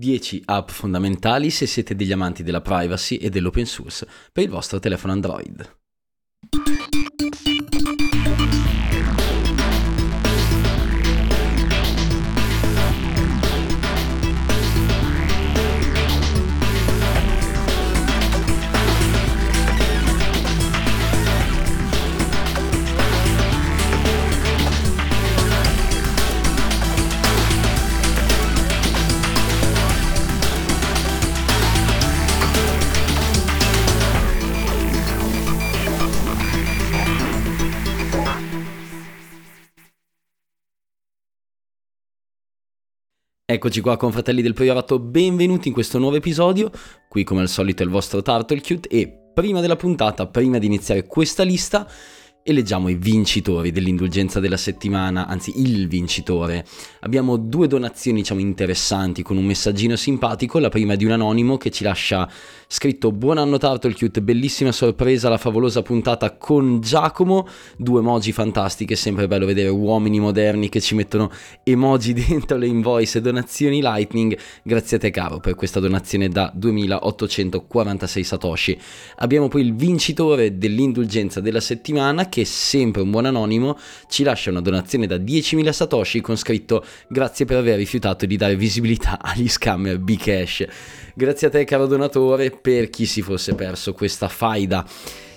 10 app fondamentali se siete degli amanti della privacy e dell'open source per il vostro telefono Android. Eccoci qua con Fratelli del Priorato, benvenuti in questo nuovo episodio, qui come al solito è il vostro Turtlecute e prima della puntata, prima di iniziare questa lista, eleggiamo i vincitori dell'indulgenza della settimana, anzi il vincitore. Abbiamo due donazioni diciamo interessanti con un messaggino simpatico, la prima di un anonimo che ci lascia scritto buon anno Turtlecute, bellissima sorpresa la favolosa puntata con Giacomo, due emoji fantastiche, sempre bello vedere uomini moderni che ci mettono emoji dentro le invoice e donazioni Lightning, grazie a te caro per questa donazione da 2846 satoshi. Abbiamo poi il vincitore dell'indulgenza della settimana che sempre un buon anonimo ci lascia una donazione da 10.000 satoshi con scritto grazie per aver rifiutato di dare visibilità agli scammer Bcash. Grazie a te caro donatore per chi si fosse perso questa faida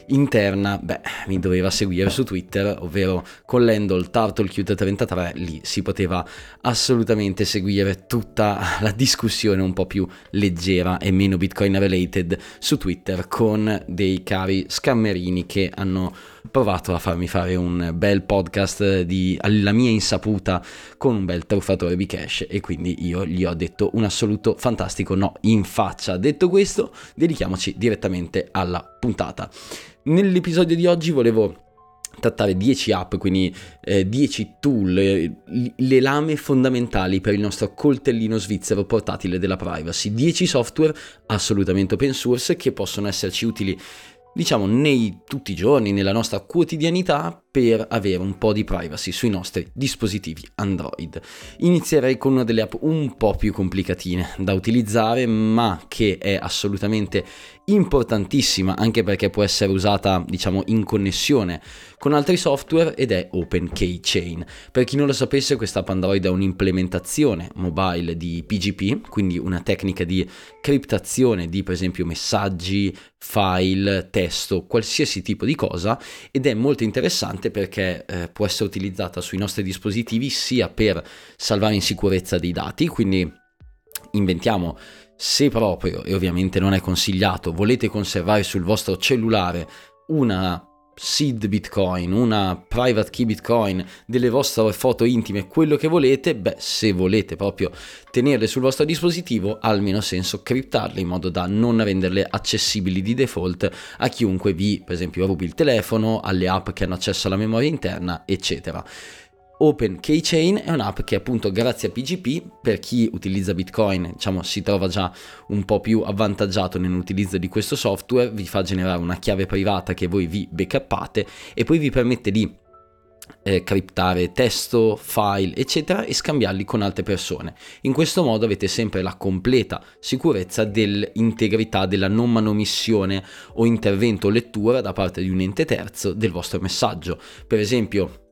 interna, beh, mi doveva seguire su Twitter, ovvero con l'handle TurtleCute33, lì si poteva assolutamente seguire tutta la discussione un po' più leggera e meno Bitcoin related su Twitter con dei cari scammerini che hanno provato a farmi fare un bel podcast di, alla mia insaputa con un bel truffatore di cash e quindi io gli ho detto un assoluto fantastico no in faccia. Detto questo, dedichiamoci direttamente alla puntata. Nell'episodio di oggi volevo trattare 10 app, quindi eh, 10 tool, eh, le lame fondamentali per il nostro coltellino svizzero portatile della privacy, 10 software assolutamente open source che possono esserci utili diciamo nei tutti i giorni, nella nostra quotidianità per avere un po' di privacy sui nostri dispositivi Android. Inizierei con una delle app un po' più complicatine da utilizzare, ma che è assolutamente importantissima anche perché può essere usata, diciamo, in connessione con altri software ed è OpenKeychain. Per chi non lo sapesse, questa app Android è un'implementazione mobile di PGP, quindi una tecnica di criptazione di per esempio messaggi, file, testo, qualsiasi tipo di cosa ed è molto interessante perché eh, può essere utilizzata sui nostri dispositivi sia per salvare in sicurezza dei dati, quindi inventiamo. Se proprio, e ovviamente non è consigliato, volete conservare sul vostro cellulare una seed bitcoin, una private key bitcoin, delle vostre foto intime, quello che volete, beh, se volete proprio tenerle sul vostro dispositivo, ha almeno senso criptarle in modo da non renderle accessibili di default a chiunque vi, per esempio, rubi il telefono, alle app che hanno accesso alla memoria interna, eccetera. Open Keychain è un'app che appunto grazie a PGP per chi utilizza Bitcoin diciamo si trova già un po' più avvantaggiato nell'utilizzo di questo software, vi fa generare una chiave privata che voi vi backuppate e poi vi permette di eh, criptare testo, file, eccetera e scambiarli con altre persone. In questo modo avete sempre la completa sicurezza dell'integrità della non manomissione o intervento o lettura da parte di un ente terzo del vostro messaggio. Per esempio,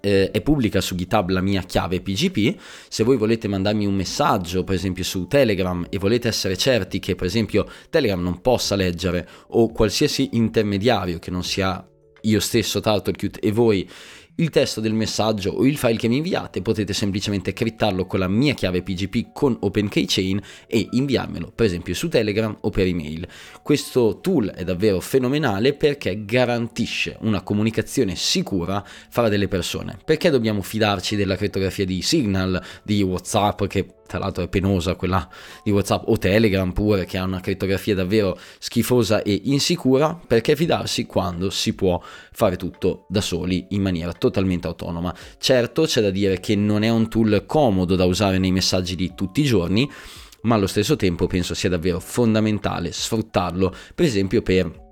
eh, è pubblica su GitHub la mia chiave PGP. Se voi volete mandarmi un messaggio, per esempio su Telegram, e volete essere certi che, per esempio, Telegram non possa leggere o qualsiasi intermediario che non sia io stesso, TurtleCute e voi il testo del messaggio o il file che mi inviate potete semplicemente criptarlo con la mia chiave PGP con OpenKeychain e inviarmelo per esempio su Telegram o per email. Questo tool è davvero fenomenale perché garantisce una comunicazione sicura fra delle persone. Perché dobbiamo fidarci della crittografia di Signal, di WhatsApp che tra l'altro è penosa quella di WhatsApp o Telegram pure che ha una crittografia davvero schifosa e insicura, perché fidarsi quando si può fare tutto da soli in maniera totalmente autonoma. Certo c'è da dire che non è un tool comodo da usare nei messaggi di tutti i giorni, ma allo stesso tempo penso sia davvero fondamentale sfruttarlo, per esempio per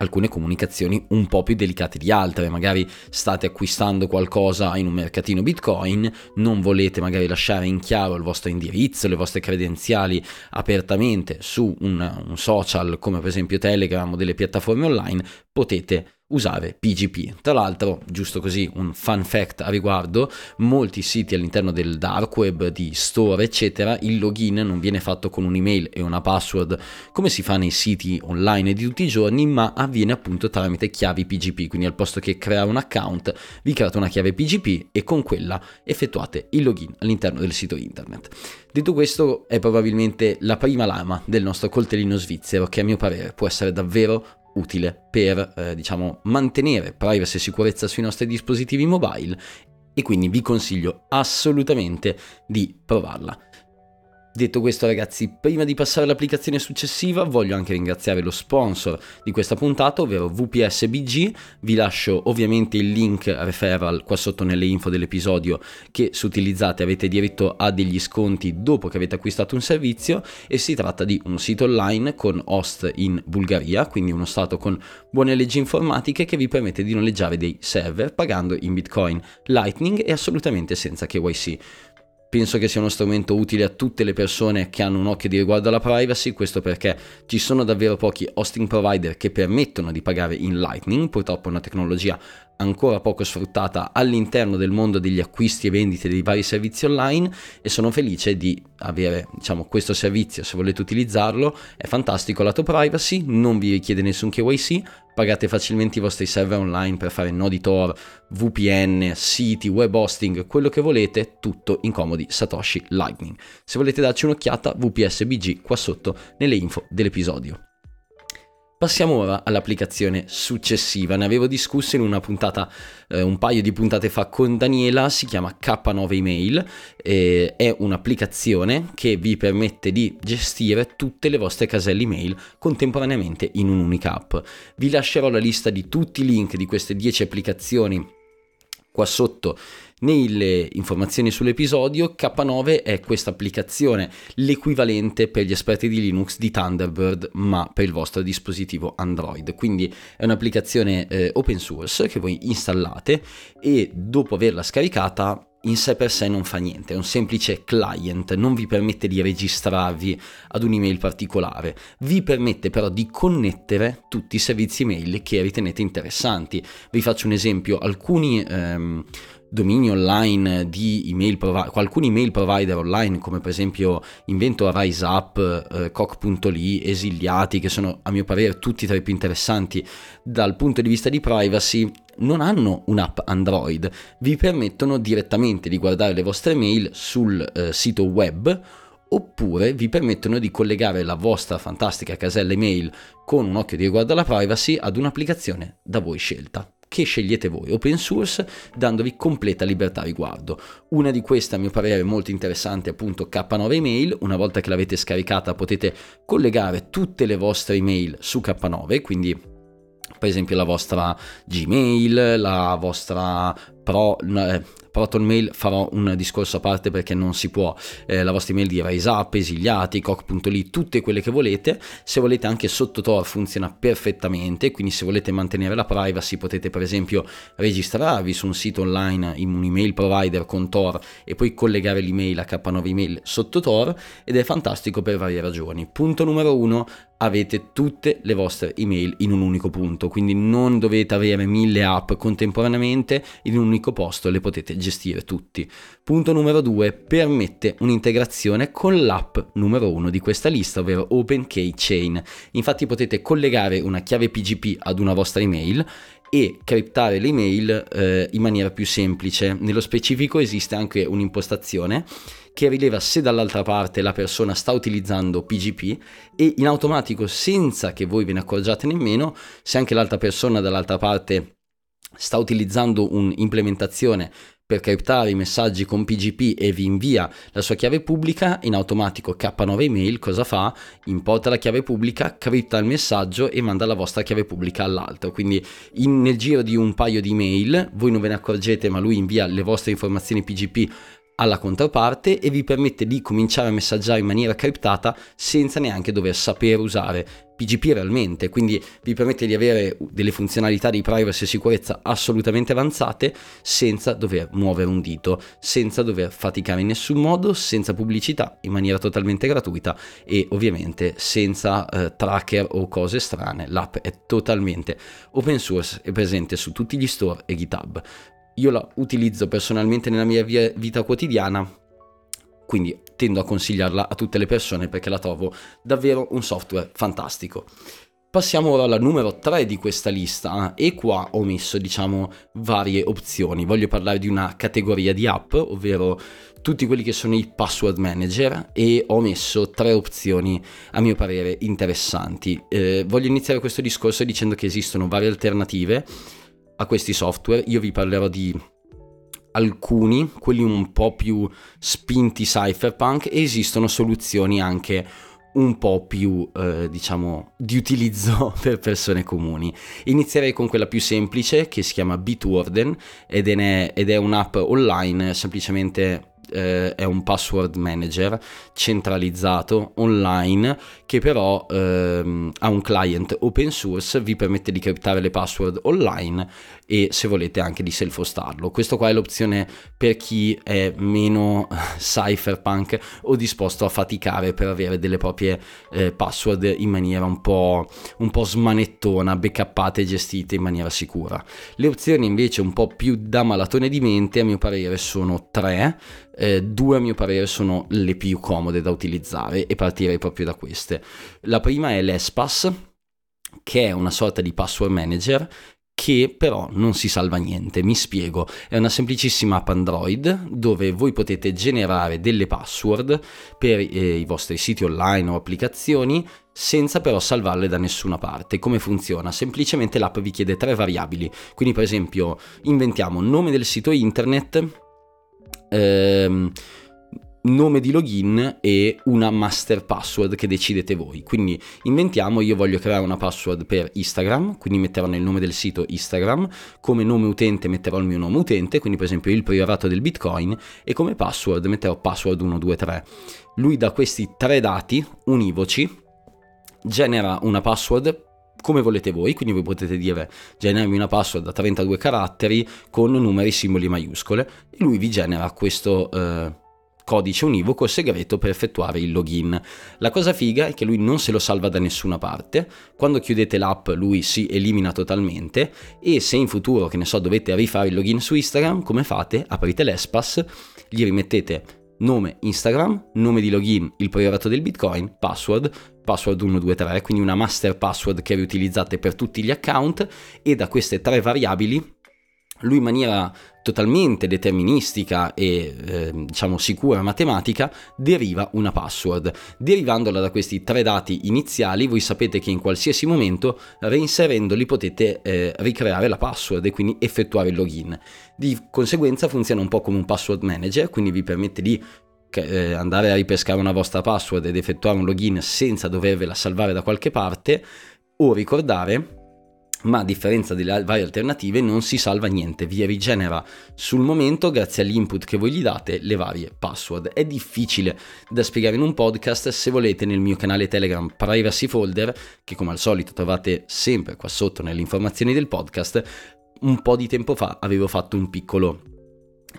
alcune comunicazioni un po' più delicate di altre, magari state acquistando qualcosa in un mercatino Bitcoin, non volete magari lasciare in chiaro il vostro indirizzo, le vostre credenziali apertamente su un, un social come per esempio Telegram o delle piattaforme online, potete usare PGP. Tra l'altro, giusto così, un fun fact a riguardo, molti siti all'interno del dark web, di store, eccetera, il login non viene fatto con un'email e una password come si fa nei siti online di tutti i giorni, ma avviene appunto tramite chiavi PGP, quindi al posto che creare un account, vi create una chiave PGP e con quella effettuate il login all'interno del sito internet. Detto questo, è probabilmente la prima lama del nostro coltellino svizzero che a mio parere può essere davvero utile per eh, diciamo mantenere privacy e sicurezza sui nostri dispositivi mobile e quindi vi consiglio assolutamente di provarla. Detto questo ragazzi, prima di passare all'applicazione successiva voglio anche ringraziare lo sponsor di questa puntata, ovvero VPSBG. Vi lascio ovviamente il link referral qua sotto nelle info dell'episodio che se utilizzate avete diritto a degli sconti dopo che avete acquistato un servizio e si tratta di un sito online con host in Bulgaria, quindi uno stato con buone leggi informatiche che vi permette di noleggiare dei server pagando in Bitcoin Lightning e assolutamente senza KYC. Penso che sia uno strumento utile a tutte le persone che hanno un occhio di riguardo alla privacy, questo perché ci sono davvero pochi hosting provider che permettono di pagare in Lightning, purtroppo è una tecnologia ancora poco sfruttata all'interno del mondo degli acquisti e vendite dei vari servizi online e sono felice di avere diciamo, questo servizio se volete utilizzarlo. È fantastico lato privacy non vi richiede nessun KYC pagate facilmente i vostri server online per fare nodi Tor VPN siti web hosting quello che volete tutto in comodi Satoshi Lightning. Se volete darci un'occhiata VPSBG qua sotto nelle info dell'episodio Passiamo ora all'applicazione successiva. Ne avevo discusso in una puntata, eh, un paio di puntate fa con Daniela, si chiama K9 Email, eh, è un'applicazione che vi permette di gestire tutte le vostre caselle email contemporaneamente in un'unica app. Vi lascerò la lista di tutti i link di queste 10 applicazioni qua sotto nelle informazioni sull'episodio, K9 è questa applicazione, l'equivalente per gli esperti di Linux di Thunderbird, ma per il vostro dispositivo Android. Quindi è un'applicazione eh, open source che voi installate e dopo averla scaricata in sé per sé non fa niente, è un semplice client, non vi permette di registrarvi ad un'email particolare, vi permette però di connettere tutti i servizi email che ritenete interessanti. Vi faccio un esempio, alcuni ehm, domini online di email provider, alcuni email provider online come per esempio Invento Rise Up, eh, Coq.li, Esiliati che sono a mio parere tutti tra i più interessanti. Dal punto di vista di privacy non hanno un'app Android, vi permettono direttamente di guardare le vostre mail sul eh, sito web oppure vi permettono di collegare la vostra fantastica casella email con un occhio di riguardo alla privacy ad un'applicazione da voi scelta che scegliete voi, open source, dandovi completa libertà a riguardo. Una di queste, a mio parere, molto interessante, è appunto K9 Email. Una volta che l'avete scaricata potete collegare tutte le vostre email su K9, quindi per esempio la vostra Gmail, la vostra Pro, eh, Proton Mail farò un discorso a parte perché non si può, eh, la vostra email di RiseUp, Esiliati, Coc.li, tutte quelle che volete, se volete anche sotto Tor funziona perfettamente, quindi se volete mantenere la privacy potete per esempio registrarvi su un sito online in un email provider con Tor e poi collegare l'email a K9 Email sotto Tor ed è fantastico per varie ragioni. Punto numero uno, avete tutte le vostre email in un unico punto, quindi non dovete avere mille app contemporaneamente in un unico posto, le potete gestire tutti. Punto numero due, permette un'integrazione con l'app numero uno di questa lista, ovvero OpenKeychain. Infatti potete collegare una chiave PGP ad una vostra email e criptare l'email eh, in maniera più semplice. Nello specifico esiste anche un'impostazione che rileva se dall'altra parte la persona sta utilizzando PGP e in automatico senza che voi ve ne accorgiate nemmeno se anche l'altra persona dall'altra parte sta utilizzando un'implementazione per criptare i messaggi con PGP e vi invia la sua chiave pubblica, in automatico K9 Email cosa fa? Importa la chiave pubblica, cripta il messaggio e manda la vostra chiave pubblica all'altro. Quindi in, nel giro di un paio di mail voi non ve ne accorgete ma lui invia le vostre informazioni PGP alla controparte e vi permette di cominciare a messaggiare in maniera criptata senza neanche dover sapere usare PGP realmente, quindi vi permette di avere delle funzionalità di privacy e sicurezza assolutamente avanzate senza dover muovere un dito, senza dover faticare in nessun modo, senza pubblicità, in maniera totalmente gratuita e ovviamente senza eh, tracker o cose strane. L'app è totalmente open source e presente su tutti gli store e GitHub. Io la utilizzo personalmente nella mia vita quotidiana quindi tendo a consigliarla a tutte le persone perché la trovo davvero un software fantastico. Passiamo ora alla numero 3 di questa lista e qua ho messo diciamo varie opzioni. Voglio parlare di una categoria di app, ovvero tutti quelli che sono i password manager e ho messo tre opzioni a mio parere interessanti. Eh, voglio iniziare questo discorso dicendo che esistono varie alternative a questi software. Io vi parlerò di alcuni, quelli un po' più spinti cypherpunk, e esistono soluzioni anche un po' più, eh, diciamo, di utilizzo per persone comuni. Inizierei con quella più semplice che si chiama Bitwarden ed è, ed è un'app online semplicemente eh, è un password manager centralizzato online che però ehm, ha un client open source, vi permette di criptare le password online e se volete anche di self-hostarlo. Questo qua è l'opzione per chi è meno cypherpunk o disposto a faticare per avere delle proprie eh, password in maniera un po', un po' smanettona, backuppate e gestite in maniera sicura. Le opzioni invece un po' più da malatone di mente a mio parere sono tre eh, due a mio parere sono le più comode da utilizzare e partirei proprio da queste. La prima è l'Espas, che è una sorta di password manager che però non si salva niente. Mi spiego, è una semplicissima app Android dove voi potete generare delle password per eh, i vostri siti online o applicazioni senza però salvarle da nessuna parte. Come funziona? Semplicemente l'app vi chiede tre variabili. Quindi per esempio inventiamo nome del sito internet ehm, nome di login e una master password che decidete voi. Quindi inventiamo, io voglio creare una password per Instagram, quindi metterò nel nome del sito Instagram, come nome utente metterò il mio nome utente, quindi per esempio il priorato del Bitcoin e come password metterò password 123. Lui da questi tre dati univoci genera una password come volete voi, quindi voi potete dire generami una password da 32 caratteri con numeri, simboli maiuscole e lui vi genera questo eh, codice univoco segreto per effettuare il login. La cosa figa è che lui non se lo salva da nessuna parte, quando chiudete l'app lui si elimina totalmente e se in futuro, che ne so, dovete rifare il login su Instagram, come fate? Aprite l'Espas, gli rimettete nome Instagram, nome di login, il priorato del Bitcoin, password, password 123, quindi una master password che riutilizzate per tutti gli account e da queste tre variabili lui in maniera totalmente deterministica e eh, diciamo sicura matematica deriva una password. Derivandola da questi tre dati iniziali voi sapete che in qualsiasi momento reinserendoli potete eh, ricreare la password e quindi effettuare il login. Di conseguenza funziona un po' come un password manager, quindi vi permette di eh, andare a ripescare una vostra password ed effettuare un login senza dovervela salvare da qualche parte o ricordare ma a differenza delle varie alternative non si salva niente, vi rigenera sul momento grazie all'input che voi gli date le varie password. È difficile da spiegare in un podcast, se volete nel mio canale Telegram Privacy Folder, che come al solito trovate sempre qua sotto nelle informazioni del podcast, un po' di tempo fa avevo fatto un piccolo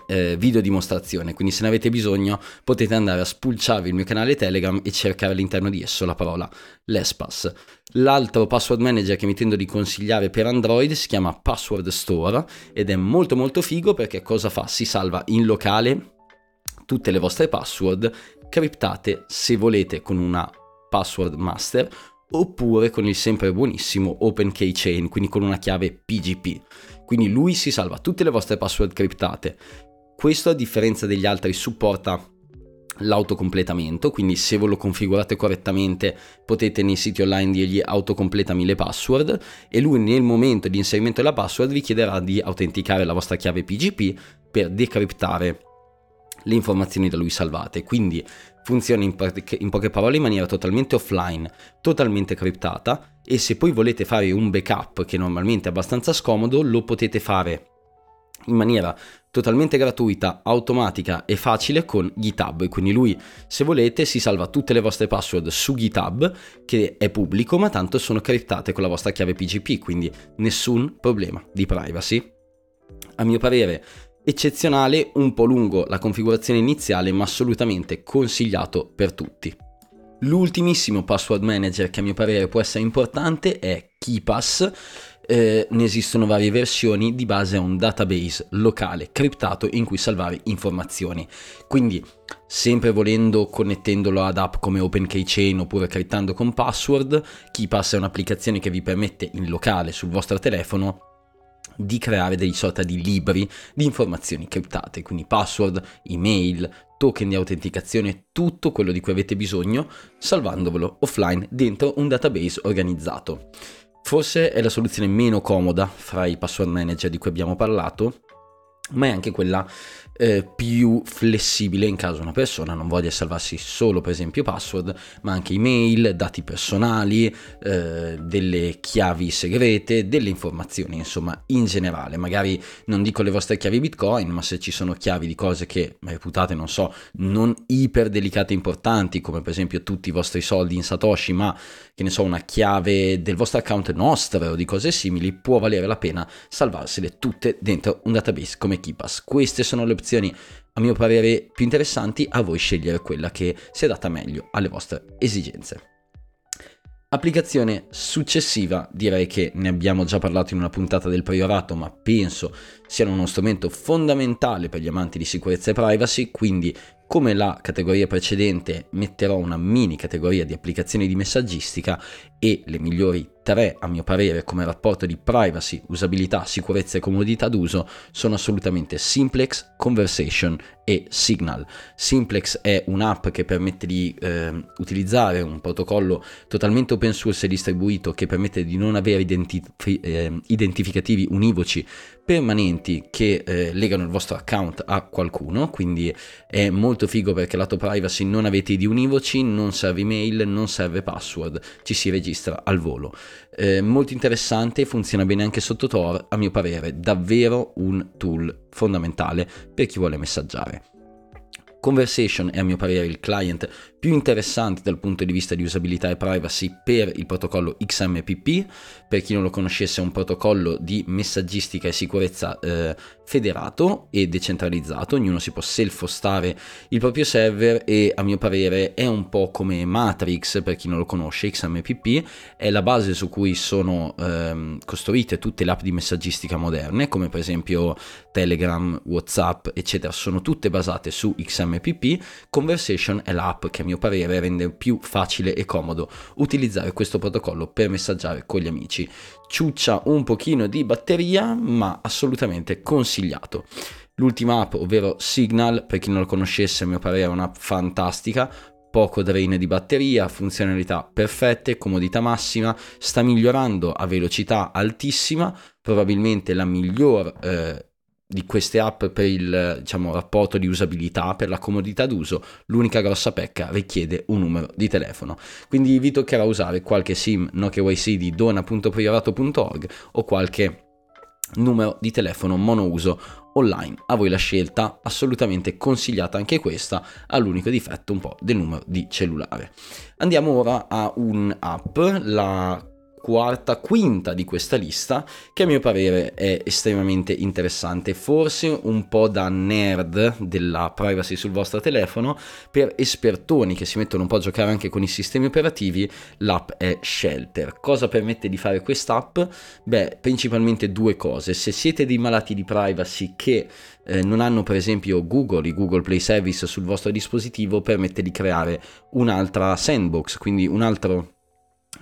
eh, video dimostrazione, quindi se ne avete bisogno potete andare a spulciarvi il mio canale Telegram e cercare all'interno di esso la parola LESPAS. L'altro password manager che mi tendo di consigliare per Android si chiama Password Store ed è molto molto figo perché cosa fa? Si salva in locale tutte le vostre password criptate se volete con una password master oppure con il sempre buonissimo Open Keychain, quindi con una chiave PGP. Quindi lui si salva tutte le vostre password criptate. Questo a differenza degli altri supporta l'autocompletamento, quindi se ve lo configurate correttamente potete nei siti online dirgli autocompletami le password e lui nel momento di inserimento della password vi chiederà di autenticare la vostra chiave PGP per decriptare le informazioni da lui salvate. Quindi funziona in, in poche parole in maniera totalmente offline, totalmente criptata e se poi volete fare un backup che normalmente è abbastanza scomodo lo potete fare in maniera totalmente gratuita, automatica e facile con GitHub. Quindi lui, se volete, si salva tutte le vostre password su GitHub, che è pubblico, ma tanto sono criptate con la vostra chiave PGP, quindi nessun problema di privacy. A mio parere eccezionale, un po' lungo la configurazione iniziale, ma assolutamente consigliato per tutti. L'ultimissimo password manager che a mio parere può essere importante è KeePass. Eh, ne esistono varie versioni di base a un database locale criptato in cui salvare informazioni. Quindi, sempre volendo connettendolo ad app come OpenKeychain oppure criptando con password, KeePass è un'applicazione che vi permette in locale sul vostro telefono di creare dei sorta di libri di informazioni criptate, quindi password, email, token di autenticazione, tutto quello di cui avete bisogno, salvandovelo offline dentro un database organizzato. Forse è la soluzione meno comoda fra i password manager di cui abbiamo parlato, ma è anche quella eh, più flessibile in caso una persona non voglia salvarsi solo per esempio password, ma anche email, dati personali, eh, delle chiavi segrete, delle informazioni, insomma, in generale. Magari non dico le vostre chiavi Bitcoin, ma se ci sono chiavi di cose che reputate, non so, non iper delicate e importanti, come per esempio tutti i vostri soldi in Satoshi, ma che ne so, una chiave del vostro account nostro o di cose simili, può valere la pena salvarsele tutte dentro un database come KeePass. Queste sono le opzioni a mio parere più interessanti, a voi scegliere quella che si adatta meglio alle vostre esigenze. Applicazione successiva, direi che ne abbiamo già parlato in una puntata del priorato, ma penso siano uno strumento fondamentale per gli amanti di sicurezza e privacy, quindi come la categoria precedente metterò una mini categoria di applicazioni di messaggistica e le migliori tre a mio parere come rapporto di privacy, usabilità, sicurezza e comodità d'uso sono assolutamente Simplex, Conversation e Signal. Simplex è un'app che permette di eh, utilizzare un protocollo totalmente open source e distribuito che permette di non avere identif- eh, identificativi univoci permanenti che eh, legano il vostro account a qualcuno, quindi è molto figo perché lato privacy non avete ID univoci, non serve email, non serve password, ci si registra al volo. Eh, molto interessante, funziona bene anche sotto Tor, a mio parere davvero un tool fondamentale per chi vuole messaggiare. Conversation è a mio parere il client più interessante dal punto di vista di usabilità e privacy per il protocollo XMPP. Per chi non lo conoscesse è un protocollo di messaggistica e sicurezza eh, federato e decentralizzato, ognuno si può self-hostare il proprio server e a mio parere è un po' come Matrix per chi non lo conosce, XMPP è la base su cui sono ehm, costruite tutte le app di messaggistica moderne come per esempio Telegram, Whatsapp eccetera, sono tutte basate su XMPP, Conversation è l'app che a mio parere rende più facile e comodo utilizzare questo protocollo per messaggiare con gli amici ciuccia un pochino di batteria, ma assolutamente consigliato. L'ultima app, ovvero Signal, per chi non lo conoscesse, a mio parere è un'app fantastica, poco drain di batteria, funzionalità perfette, comodità massima, sta migliorando a velocità altissima, probabilmente la miglior eh, di queste app per il diciamo, rapporto di usabilità, per la comodità d'uso, l'unica grossa pecca richiede un numero di telefono. Quindi vi toccherà usare qualche SIM Nokia YC di dona.priorato.org o qualche numero di telefono monouso online. A voi la scelta, assolutamente consigliata anche questa, ha l'unico difetto un po' del numero di cellulare. Andiamo ora a un'app, la quarta, quinta di questa lista, che a mio parere è estremamente interessante, forse un po' da nerd della privacy sul vostro telefono, per espertoni che si mettono un po' a giocare anche con i sistemi operativi, l'app è Shelter. Cosa permette di fare quest'app? Beh, principalmente due cose. Se siete dei malati di privacy che eh, non hanno per esempio Google, i Google Play Service sul vostro dispositivo, permette di creare un'altra sandbox, quindi un altro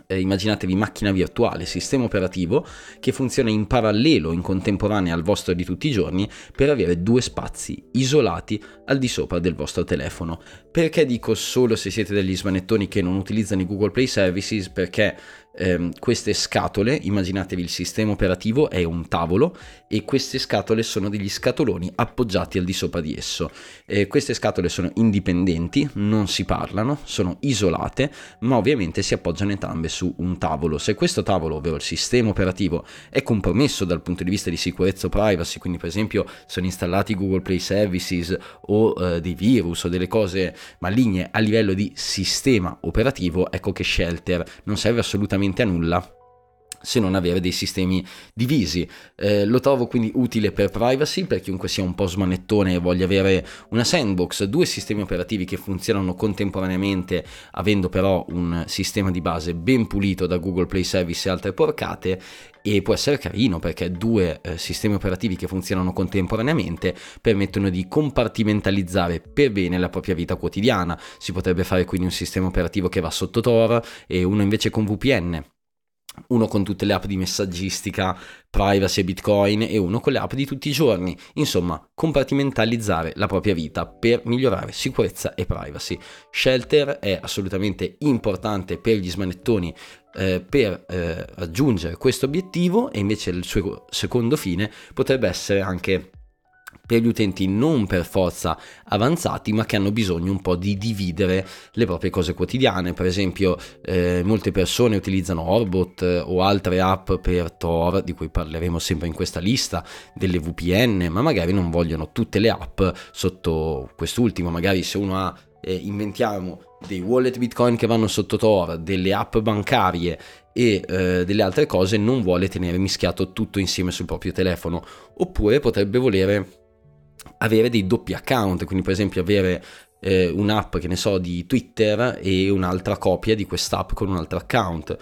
eh, immaginatevi macchina virtuale, sistema operativo che funziona in parallelo, in contemporanea al vostro di tutti i giorni per avere due spazi isolati al di sopra del vostro telefono. Perché dico solo se siete degli smanettoni che non utilizzano i Google Play Services? Perché eh, queste scatole, immaginatevi il sistema operativo è un tavolo e queste scatole sono degli scatoloni appoggiati al di sopra di esso. Eh, queste scatole sono indipendenti, non si parlano, sono isolate, ma ovviamente si appoggiano entrambe su un tavolo. Se questo tavolo, ovvero il sistema operativo, è compromesso dal punto di vista di sicurezza o privacy, quindi per esempio sono installati Google Play Services o eh, dei virus o delle cose maligne a livello di sistema operativo, ecco che Shelter non serve assolutamente a nulla se non avere dei sistemi divisi. Eh, lo trovo quindi utile per privacy, per chiunque sia un po' smanettone e voglia avere una sandbox, due sistemi operativi che funzionano contemporaneamente, avendo però un sistema di base ben pulito da Google Play Service e altre porcate. E può essere carino perché due eh, sistemi operativi che funzionano contemporaneamente permettono di compartimentalizzare per bene la propria vita quotidiana. Si potrebbe fare quindi un sistema operativo che va sotto Tor e uno invece con VPN uno con tutte le app di messaggistica, privacy e bitcoin e uno con le app di tutti i giorni. Insomma, compartimentalizzare la propria vita per migliorare sicurezza e privacy. Shelter è assolutamente importante per gli smanettoni eh, per eh, raggiungere questo obiettivo e invece il suo secondo fine potrebbe essere anche per gli utenti non per forza avanzati, ma che hanno bisogno un po' di dividere le proprie cose quotidiane. Per esempio, eh, molte persone utilizzano Orbot eh, o altre app per Tor, di cui parleremo sempre in questa lista, delle VPN, ma magari non vogliono tutte le app sotto quest'ultimo. Magari se uno ha, eh, inventiamo dei wallet Bitcoin che vanno sotto Tor, delle app bancarie e eh, delle altre cose, non vuole tenere mischiato tutto insieme sul proprio telefono. Oppure potrebbe volere avere dei doppi account, quindi per esempio avere eh, un'app che ne so di Twitter e un'altra copia di quest'app con un altro account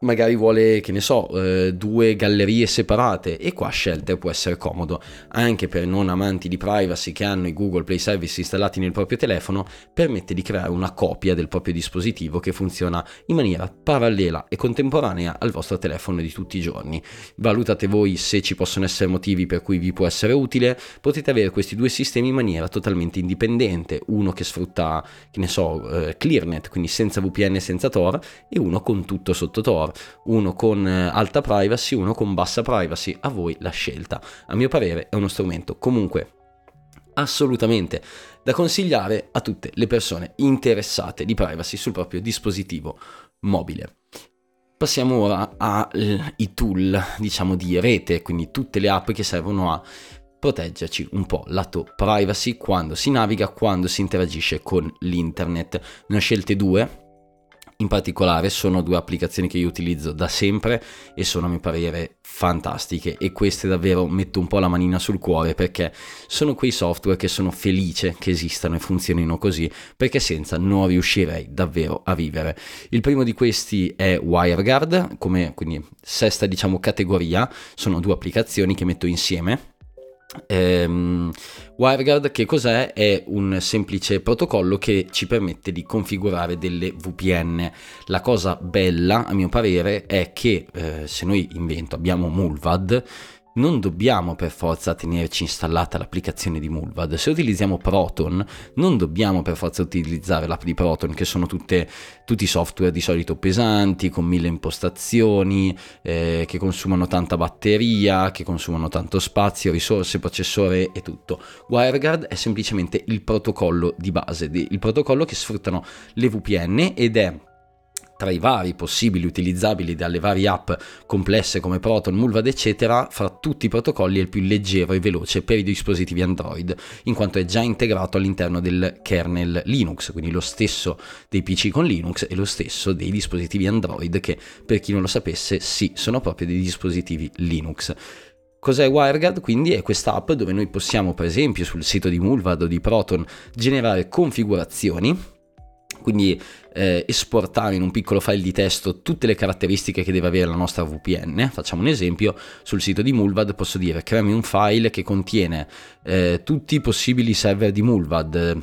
magari vuole, che ne so, eh, due gallerie separate e qua Shelter può essere comodo. Anche per non amanti di privacy che hanno i Google Play Service installati nel proprio telefono, permette di creare una copia del proprio dispositivo che funziona in maniera parallela e contemporanea al vostro telefono di tutti i giorni. Valutate voi se ci possono essere motivi per cui vi può essere utile, potete avere questi due sistemi in maniera totalmente indipendente, uno che sfrutta, che ne so, eh, ClearNet, quindi senza VPN e senza Tor, e uno con tutto sotto Tor uno con eh, alta privacy, uno con bassa privacy, a voi la scelta. A mio parere è uno strumento comunque assolutamente da consigliare a tutte le persone interessate di privacy sul proprio dispositivo mobile. Passiamo ora ai tool, diciamo, di rete, quindi tutte le app che servono a proteggerci un po' lato privacy quando si naviga, quando si interagisce con l'internet. Ne ho scelte due, in particolare sono due applicazioni che io utilizzo da sempre e sono a mio parere fantastiche e queste davvero metto un po' la manina sul cuore perché sono quei software che sono felice che esistano e funzionino così perché senza non riuscirei davvero a vivere. Il primo di questi è WireGuard, come quindi sesta diciamo categoria, sono due applicazioni che metto insieme Um, WireGuard che cos'è? È un semplice protocollo che ci permette di configurare delle VPN. La cosa bella, a mio parere, è che eh, se noi invento abbiamo Mulvad, non dobbiamo per forza tenerci installata l'applicazione di Mulvad. Se utilizziamo Proton, non dobbiamo per forza utilizzare l'app di Proton, che sono tutte, tutti software di solito pesanti, con mille impostazioni, eh, che consumano tanta batteria, che consumano tanto spazio, risorse, processore e tutto. WireGuard è semplicemente il protocollo di base, il protocollo che sfruttano le VPN ed è tra i vari possibili utilizzabili dalle varie app complesse come Proton, Mulvad eccetera, fra tutti i protocolli è il più leggero e veloce per i dispositivi Android, in quanto è già integrato all'interno del kernel Linux, quindi lo stesso dei PC con Linux e lo stesso dei dispositivi Android che per chi non lo sapesse sì, sono proprio dei dispositivi Linux. Cos'è WireGuard? Quindi è questa app dove noi possiamo per esempio sul sito di Mulvad o di Proton generare configurazioni quindi eh, esportare in un piccolo file di testo tutte le caratteristiche che deve avere la nostra VPN. Facciamo un esempio, sul sito di Mulvad posso dire creami un file che contiene eh, tutti i possibili server di Mulvad,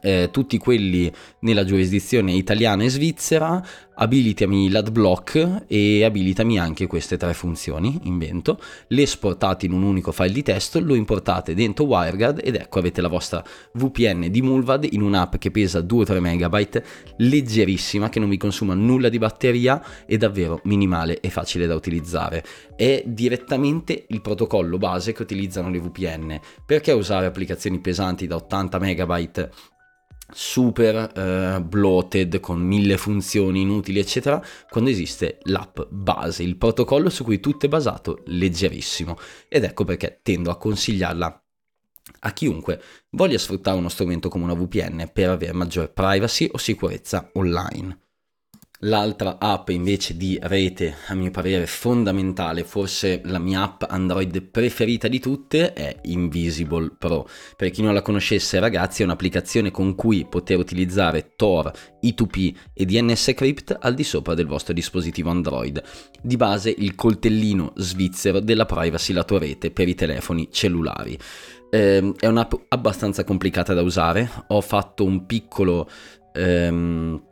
eh, tutti quelli nella giurisdizione italiana e svizzera abilitami l'adblock e abilitami anche queste tre funzioni, invento, le esportate in un unico file di testo, lo importate dentro WireGuard ed ecco avete la vostra VPN di Mulvad in un'app che pesa 2-3 MB, leggerissima, che non vi consuma nulla di batteria e davvero minimale e facile da utilizzare. È direttamente il protocollo base che utilizzano le VPN. Perché usare applicazioni pesanti da 80 MB super uh, bloated con mille funzioni inutili eccetera quando esiste l'app base il protocollo su cui tutto è basato leggerissimo. Ed ecco perché tendo a consigliarla a chiunque voglia sfruttare uno strumento come una VPN per avere maggiore privacy o sicurezza online L'altra app invece di rete, a mio parere fondamentale, forse la mia app Android preferita di tutte, è Invisible Pro. Per chi non la conoscesse ragazzi è un'applicazione con cui poter utilizzare Tor, I2P e DNS Crypt al di sopra del vostro dispositivo Android. Di base il coltellino svizzero della privacy lato rete per i telefoni cellulari. Eh, è un'app abbastanza complicata da usare, ho fatto un piccolo... Ehm,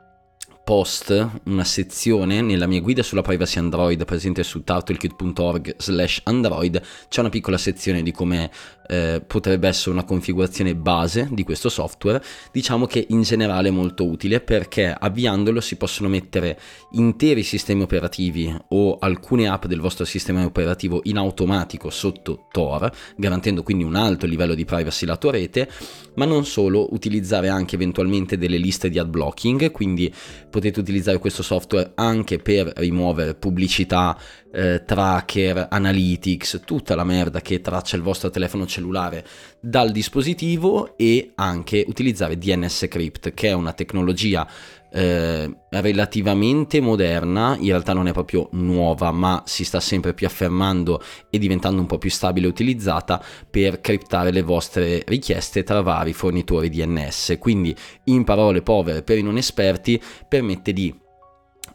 post, una sezione nella mia guida sulla privacy Android presente su turtlecute.org slash Android, c'è una piccola sezione di come eh, potrebbe essere una configurazione base di questo software, diciamo che in generale è molto utile perché avviandolo si possono mettere interi sistemi operativi o alcune app del vostro sistema operativo in automatico sotto Tor, garantendo quindi un alto livello di privacy lato rete, ma non solo, utilizzare anche eventualmente delle liste di ad blocking, quindi potete utilizzare questo software anche per rimuovere pubblicità eh, tracker, analytics, tutta la merda che traccia il vostro telefono cellulare dal dispositivo e anche utilizzare DNS Crypt, che è una tecnologia eh, relativamente moderna, in realtà non è proprio nuova, ma si sta sempre più affermando e diventando un po' più stabile utilizzata per criptare le vostre richieste tra vari fornitori DNS. Quindi, in parole povere per i non esperti, permette di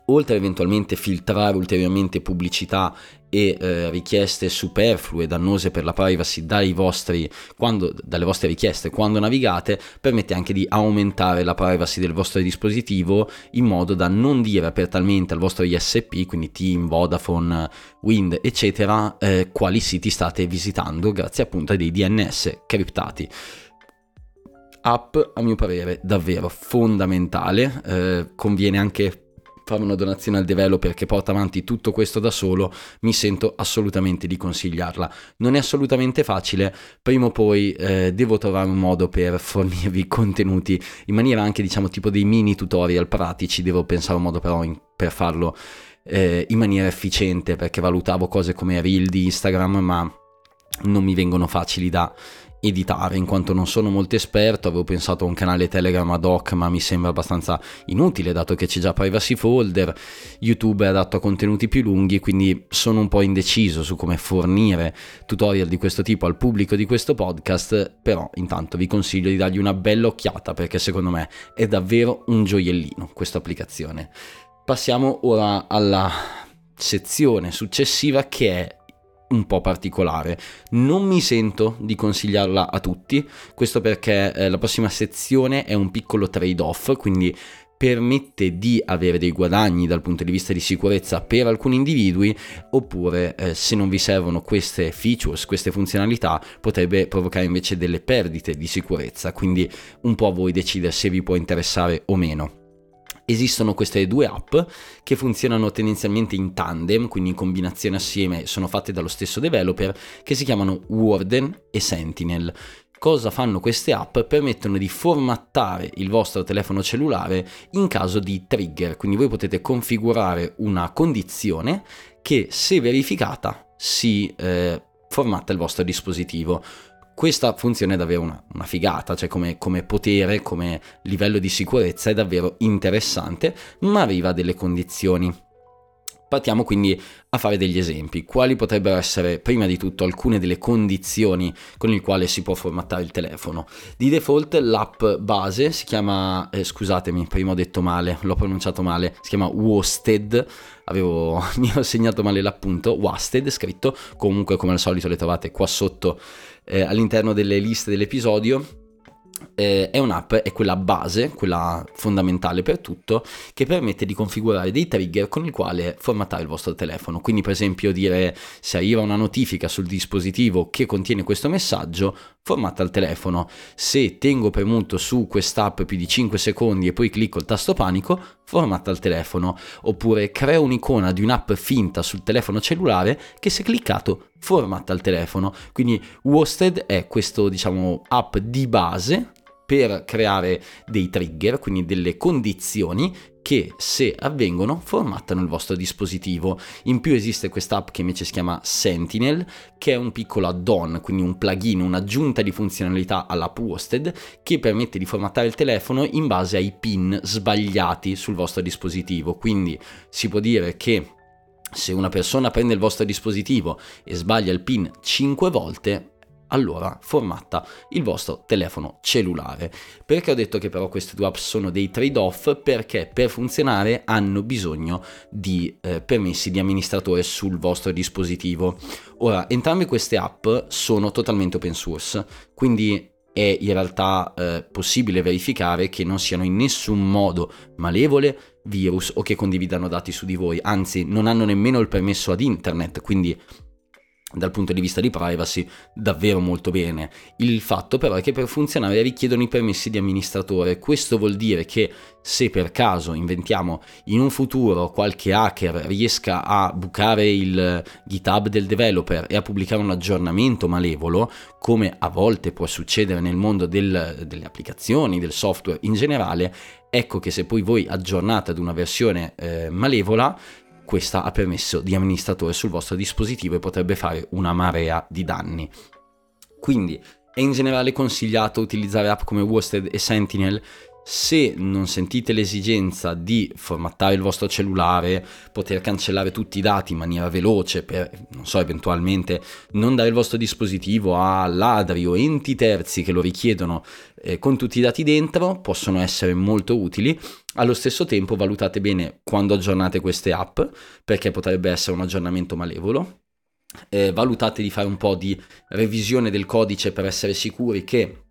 oltre a eventualmente filtrare ulteriormente pubblicità e eh, richieste superflue, dannose per la privacy dai vostri, quando, dalle vostre richieste quando navigate, permette anche di aumentare la privacy del vostro dispositivo in modo da non dire apertamente al vostro ISP, quindi Team, Vodafone, Wind, eccetera, eh, quali siti state visitando grazie appunto a dei DNS criptati. App a mio parere davvero fondamentale eh, conviene anche fare una donazione al developer che porta avanti tutto questo da solo, mi sento assolutamente di consigliarla. Non è assolutamente facile, prima o poi eh, devo trovare un modo per fornirvi contenuti in maniera anche diciamo tipo dei mini tutorial pratici, devo pensare un modo però in, per farlo eh, in maniera efficiente perché valutavo cose come reel di Instagram ma non mi vengono facili da editare in quanto non sono molto esperto, avevo pensato a un canale Telegram ad hoc ma mi sembra abbastanza inutile dato che c'è già privacy folder, YouTube è adatto a contenuti più lunghi quindi sono un po' indeciso su come fornire tutorial di questo tipo al pubblico di questo podcast, però intanto vi consiglio di dargli una bella occhiata perché secondo me è davvero un gioiellino questa applicazione. Passiamo ora alla sezione successiva che è un po' particolare. Non mi sento di consigliarla a tutti, questo perché eh, la prossima sezione è un piccolo trade-off, quindi permette di avere dei guadagni dal punto di vista di sicurezza per alcuni individui oppure eh, se non vi servono queste features, queste funzionalità potrebbe provocare invece delle perdite di sicurezza, quindi un po' a voi decidere se vi può interessare o meno esistono queste due app che funzionano tendenzialmente in tandem, quindi in combinazione assieme, sono fatte dallo stesso developer, che si chiamano Warden e Sentinel. Cosa fanno queste app? Permettono di formattare il vostro telefono cellulare in caso di trigger, quindi voi potete configurare una condizione che se verificata si eh, formatta il vostro dispositivo questa funzione è davvero una, una figata, cioè come, come, potere, come livello di sicurezza è davvero interessante, ma arriva a delle condizioni. Partiamo quindi a fare degli esempi. Quali potrebbero essere, prima di tutto, alcune delle condizioni con le quali si può formattare il telefono? Di default l'app base si chiama, eh, scusatemi, prima ho detto male, l'ho pronunciato male, si chiama Wasted, avevo, mi ho segnato male l'appunto, Wasted scritto, comunque come al solito le trovate qua sotto eh, all'interno delle liste dell'episodio eh, è un'app, è quella base, quella fondamentale per tutto, che permette di configurare dei trigger con il quale formattare il vostro telefono. Quindi per esempio dire se arriva una notifica sul dispositivo che contiene questo messaggio, formatta il telefono. Se tengo premuto su quest'app più di 5 secondi e poi clicco il tasto panico, formatta il telefono. Oppure creo un'icona di un'app finta sul telefono cellulare che se cliccato formatta il telefono. Quindi Worsted è questo diciamo app di base per creare dei trigger, quindi delle condizioni che se avvengono formattano il vostro dispositivo. In più esiste quest'app che invece si chiama Sentinel, che è un piccolo add-on, quindi un plugin, un'aggiunta di funzionalità all'app Worsted che permette di formattare il telefono in base ai pin sbagliati sul vostro dispositivo. Quindi si può dire che se una persona prende il vostro dispositivo e sbaglia il pin 5 volte, allora formatta il vostro telefono cellulare. Perché ho detto che però queste due app sono dei trade-off? Perché per funzionare hanno bisogno di eh, permessi di amministratore sul vostro dispositivo. Ora, entrambe queste app sono totalmente open source, quindi è in realtà eh, possibile verificare che non siano in nessun modo malevole, virus o che condividano dati su di voi, anzi non hanno nemmeno il permesso ad internet, quindi dal punto di vista di privacy davvero molto bene. Il fatto però è che per funzionare richiedono i permessi di amministratore. Questo vuol dire che se per caso inventiamo in un futuro qualche hacker riesca a bucare il GitHub del developer e a pubblicare un aggiornamento malevolo, come a volte può succedere nel mondo del, delle applicazioni, del software in generale, ecco che se poi voi aggiornate ad una versione eh, malevola, questa ha permesso di amministratore sul vostro dispositivo e potrebbe fare una marea di danni. Quindi è in generale consigliato utilizzare app come Worsted e Sentinel se non sentite l'esigenza di formattare il vostro cellulare, poter cancellare tutti i dati in maniera veloce per, non so, eventualmente non dare il vostro dispositivo a ladri o enti terzi che lo richiedono eh, con tutti i dati dentro, possono essere molto utili. Allo stesso tempo valutate bene quando aggiornate queste app, perché potrebbe essere un aggiornamento malevolo. Eh, valutate di fare un po' di revisione del codice per essere sicuri che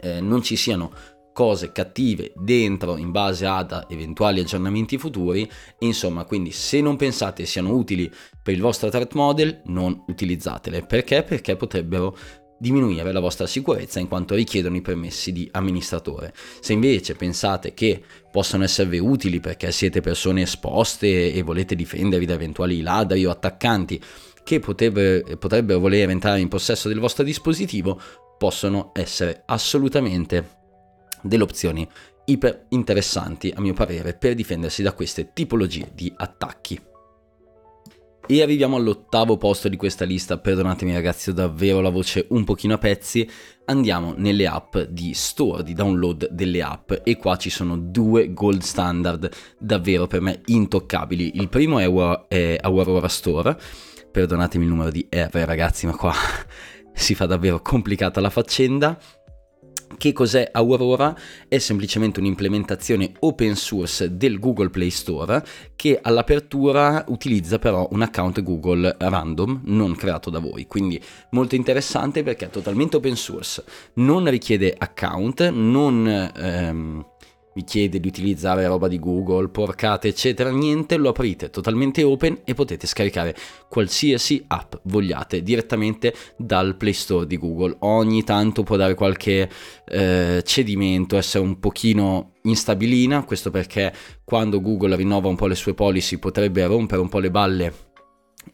eh, non ci siano cose cattive dentro in base ad eventuali aggiornamenti futuri. Insomma quindi se non pensate siano utili per il vostro threat model non utilizzatele. Perché? Perché potrebbero diminuire la vostra sicurezza in quanto richiedono i permessi di amministratore. Se invece pensate che possano esservi utili perché siete persone esposte e volete difendervi da eventuali ladri o attaccanti che potrebbero, potrebbero voler entrare in possesso del vostro dispositivo, possono essere assolutamente delle opzioni iper interessanti a mio parere per difendersi da queste tipologie di attacchi. E arriviamo all'ottavo posto di questa lista, perdonatemi ragazzi ho davvero la voce un pochino a pezzi, andiamo nelle app di store, di download delle app. E qua ci sono due gold standard davvero per me intoccabili. Il primo è, è Aurora Store, perdonatemi il numero di R ragazzi ma qua si fa davvero complicata la faccenda che cos'è Aurora? È semplicemente un'implementazione open source del Google Play Store che all'apertura utilizza però un account Google random non creato da voi. Quindi molto interessante perché è totalmente open source, non richiede account, non ehm, vi chiede di utilizzare roba di Google, porcate eccetera, niente, lo aprite totalmente open e potete scaricare qualsiasi app vogliate direttamente dal Play Store di Google. Ogni tanto può dare qualche eh, cedimento, essere un pochino instabilina, questo perché quando Google rinnova un po' le sue policy potrebbe rompere un po' le balle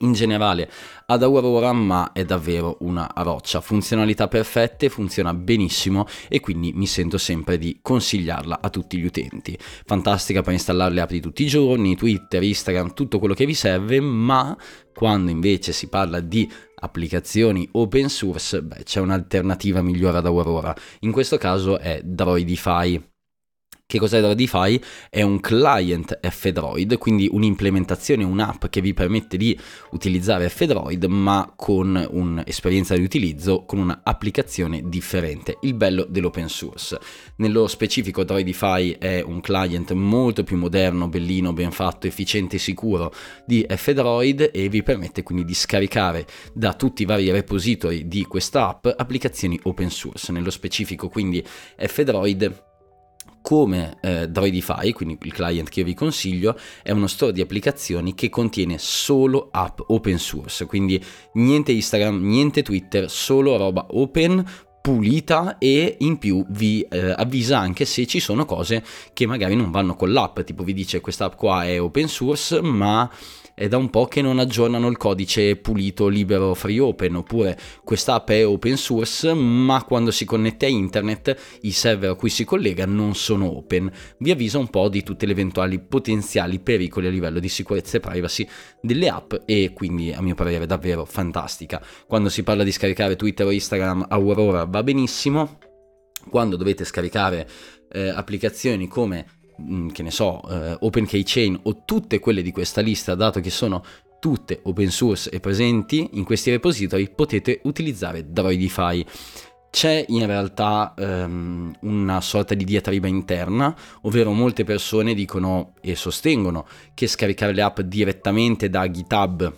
in generale ad Aurora ma è davvero una roccia. Funzionalità perfette funziona benissimo e quindi mi sento sempre di consigliarla a tutti gli utenti. Fantastica per installare le app di tutti i giorni Twitter, Instagram, tutto quello che vi serve ma quando invece si parla di applicazioni open source beh c'è un'alternativa migliore ad Aurora. In questo caso è Droidify Che cos'è Droidify? È un client F-Droid, quindi un'implementazione, un'app che vi permette di utilizzare F-Droid ma con un'esperienza di utilizzo, con un'applicazione differente. Il bello dell'open source. Nello specifico Droidify è un client molto più moderno, bellino, ben fatto, efficiente e sicuro di F-Droid e vi permette quindi di scaricare da tutti i vari repository di questa app applicazioni open source. Nello specifico quindi F-Droid come eh, Droidify, quindi il client che io vi consiglio, è uno store di applicazioni che contiene solo app open source, quindi niente Instagram, niente Twitter, solo roba open pulita e in più vi eh, avvisa anche se ci sono cose che magari non vanno con l'app, tipo vi dice questa app qua è open source ma è da un po' che non aggiornano il codice pulito, libero, free open, oppure questa app è open source, ma quando si connette a internet i server a cui si collega non sono open. Vi avvisa un po' di tutte le eventuali potenziali pericoli a livello di sicurezza e privacy delle app e quindi a mio parere davvero fantastica. Quando si parla di scaricare Twitter o Instagram, Aurora va benissimo. Quando dovete scaricare eh, applicazioni come Mm, che ne so, eh, OpenKeychain o tutte quelle di questa lista, dato che sono tutte open source e presenti in questi repository, potete utilizzare Droidify. C'è in realtà um, una sorta di diatriba interna, ovvero molte persone dicono e sostengono che scaricare le app direttamente da GitHub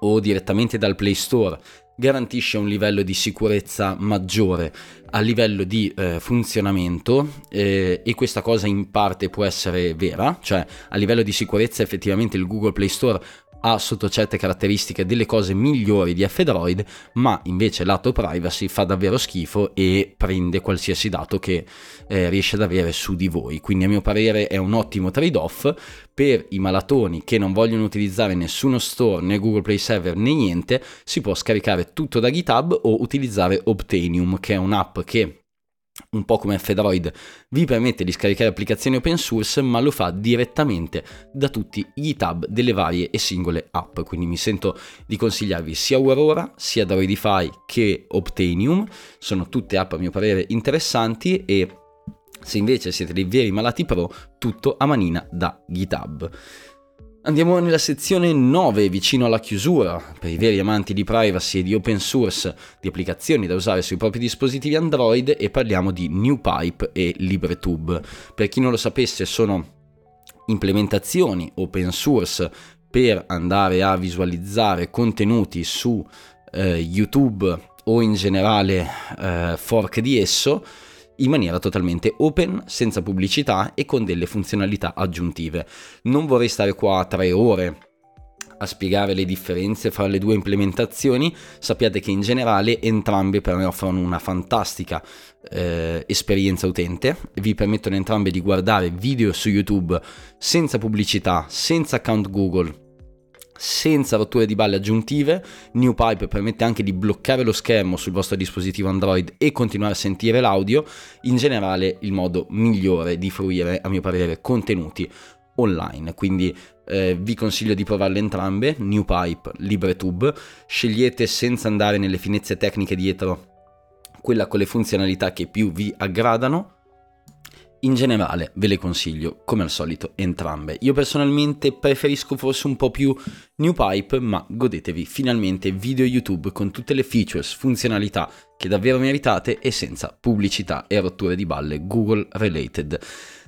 o direttamente dal Play Store garantisce un livello di sicurezza maggiore a livello di eh, funzionamento eh, e questa cosa in parte può essere vera, cioè a livello di sicurezza effettivamente il Google Play Store ha sotto certe caratteristiche delle cose migliori di F-Droid, ma invece lato privacy fa davvero schifo e prende qualsiasi dato che eh, riesce ad avere su di voi. Quindi a mio parere è un ottimo trade-off per i malatoni che non vogliono utilizzare nessuno store, né Google Play Server né niente, si può scaricare tutto da GitHub o utilizzare Obtainium, che è un'app che un po' come F-Droid, vi permette di scaricare applicazioni open source, ma lo fa direttamente da tutti i tab delle varie e singole app. Quindi mi sento di consigliarvi sia Aurora, sia Droidify che Obtainium. Sono tutte app a mio parere interessanti e se invece siete dei veri malati pro, tutto a manina da GitHub. Andiamo nella sezione 9, vicino alla chiusura, per i veri amanti di privacy e di open source di applicazioni da usare sui propri dispositivi Android e parliamo di NewPipe e LibreTube. Per chi non lo sapesse sono implementazioni open source per andare a visualizzare contenuti su eh, YouTube o in generale eh, fork di esso in maniera totalmente open, senza pubblicità e con delle funzionalità aggiuntive. Non vorrei stare qua tre ore a spiegare le differenze fra le due implementazioni, sappiate che in generale entrambe per me offrono una fantastica eh, esperienza utente, vi permettono entrambe di guardare video su YouTube senza pubblicità, senza account Google, senza rotture di balle aggiuntive. NewPipe permette anche di bloccare lo schermo sul vostro dispositivo Android e continuare a sentire l'audio. In generale, il modo migliore di fruire, a mio parere, contenuti online. Quindi eh, vi consiglio di provarle entrambe, NewPipe, LibreTube. Scegliete senza andare nelle finezze tecniche dietro quella con le funzionalità che più vi aggradano in generale ve le consiglio, come al solito, entrambe. Io personalmente preferisco forse un po' più New Pipe, ma godetevi finalmente video YouTube con tutte le features, funzionalità che davvero meritate e senza pubblicità e rotture di balle Google related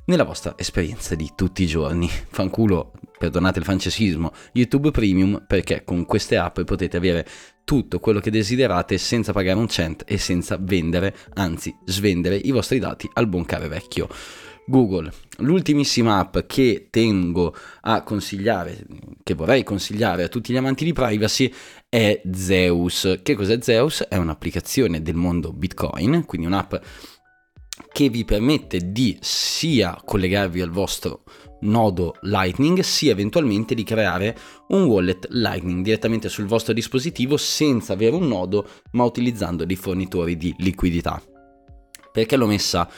nella vostra esperienza di tutti i giorni. Fanculo, perdonate il francesismo, YouTube Premium perché con queste app potete avere tutto quello che desiderate senza pagare un cent e senza vendere, anzi svendere i vostri dati al buon caro vecchio. Google. L'ultimissima app che tengo a consigliare, che vorrei consigliare a tutti gli amanti di privacy è Zeus. Che cos'è Zeus? È un'applicazione del mondo Bitcoin, quindi un'app che vi permette di sia collegarvi al vostro nodo Lightning sia eventualmente di creare un wallet Lightning direttamente sul vostro dispositivo senza avere un nodo ma utilizzando dei fornitori di liquidità. Perché l'ho messa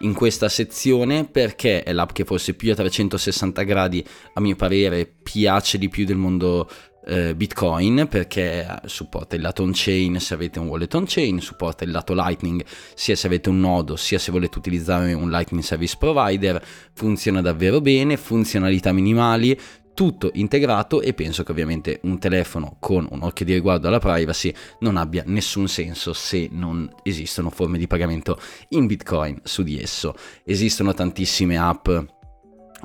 in questa sezione? Perché è l'app che forse più a 360 gradi a mio parere piace di più del mondo eh, Bitcoin perché supporta il lato on-chain se avete un wallet on-chain, supporta il lato Lightning sia se avete un nodo sia se volete utilizzare un Lightning Service Provider, funziona davvero bene, funzionalità minimali, tutto integrato e penso che ovviamente un telefono con un occhio di riguardo alla privacy non abbia nessun senso se non esistono forme di pagamento in Bitcoin su di esso. Esistono tantissime app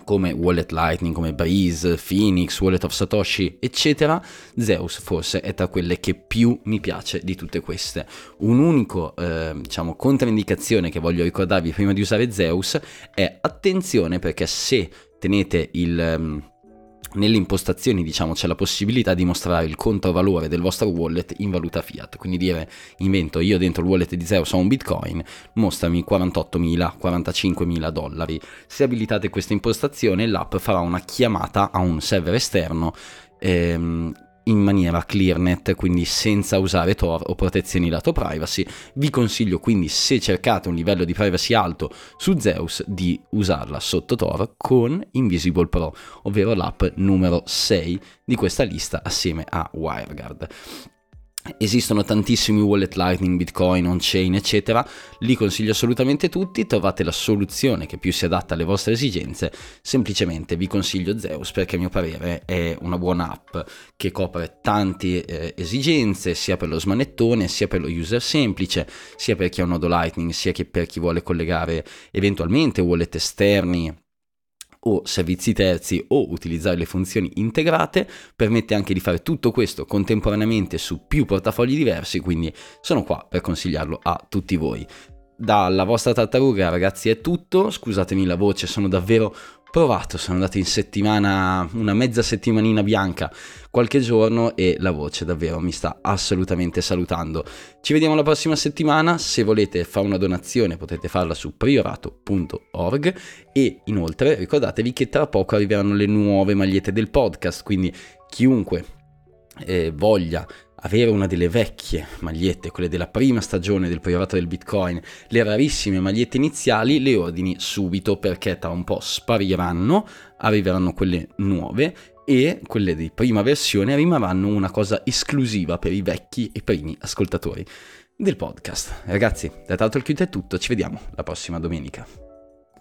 come Wallet Lightning, come Breeze, Phoenix, Wallet of Satoshi, eccetera, Zeus forse è tra quelle che più mi piace di tutte queste. Un unico, eh, diciamo, controindicazione che voglio ricordarvi prima di usare Zeus è attenzione perché se tenete il... Nelle impostazioni diciamo c'è la possibilità di mostrare il controvalore del vostro wallet in valuta fiat, quindi dire invento io dentro il wallet di Zeus ho un bitcoin, mostrami 48.000, 45.000 dollari. Se abilitate questa impostazione l'app farà una chiamata a un server esterno ehm, in maniera clearnet, quindi senza usare Tor o protezioni lato privacy. Vi consiglio quindi se cercate un livello di privacy alto su Zeus di usarla sotto Tor con Invisible Pro, ovvero l'app numero 6 di questa lista assieme a WireGuard. Esistono tantissimi wallet Lightning, Bitcoin, on-chain, eccetera. Li consiglio assolutamente tutti. Trovate la soluzione che più si adatta alle vostre esigenze. Semplicemente vi consiglio Zeus perché a mio parere è una buona app che copre tante eh, esigenze, sia per lo smanettone, sia per lo user semplice, sia per chi ha un nodo Lightning, sia che per chi vuole collegare eventualmente wallet esterni o servizi terzi o utilizzare le funzioni integrate, permette anche di fare tutto questo contemporaneamente su più portafogli diversi, quindi sono qua per consigliarlo a tutti voi. Dalla vostra tartaruga ragazzi è tutto, scusatemi la voce, sono davvero provato, sono andato in settimana, una mezza settimanina bianca qualche giorno e la voce davvero mi sta assolutamente salutando. Ci vediamo la prossima settimana, se volete fare una donazione potete farla su priorato.org e inoltre ricordatevi che tra poco arriveranno le nuove magliette del podcast, quindi chiunque eh, voglia avere una delle vecchie magliette, quelle della prima stagione del privato del Bitcoin, le rarissime magliette iniziali, le ordini subito perché tra un po' spariranno, arriveranno quelle nuove e quelle di prima versione rimarranno una cosa esclusiva per i vecchi e primi ascoltatori del podcast. Ragazzi, da Turtle Cute è tutto, ci vediamo la prossima domenica.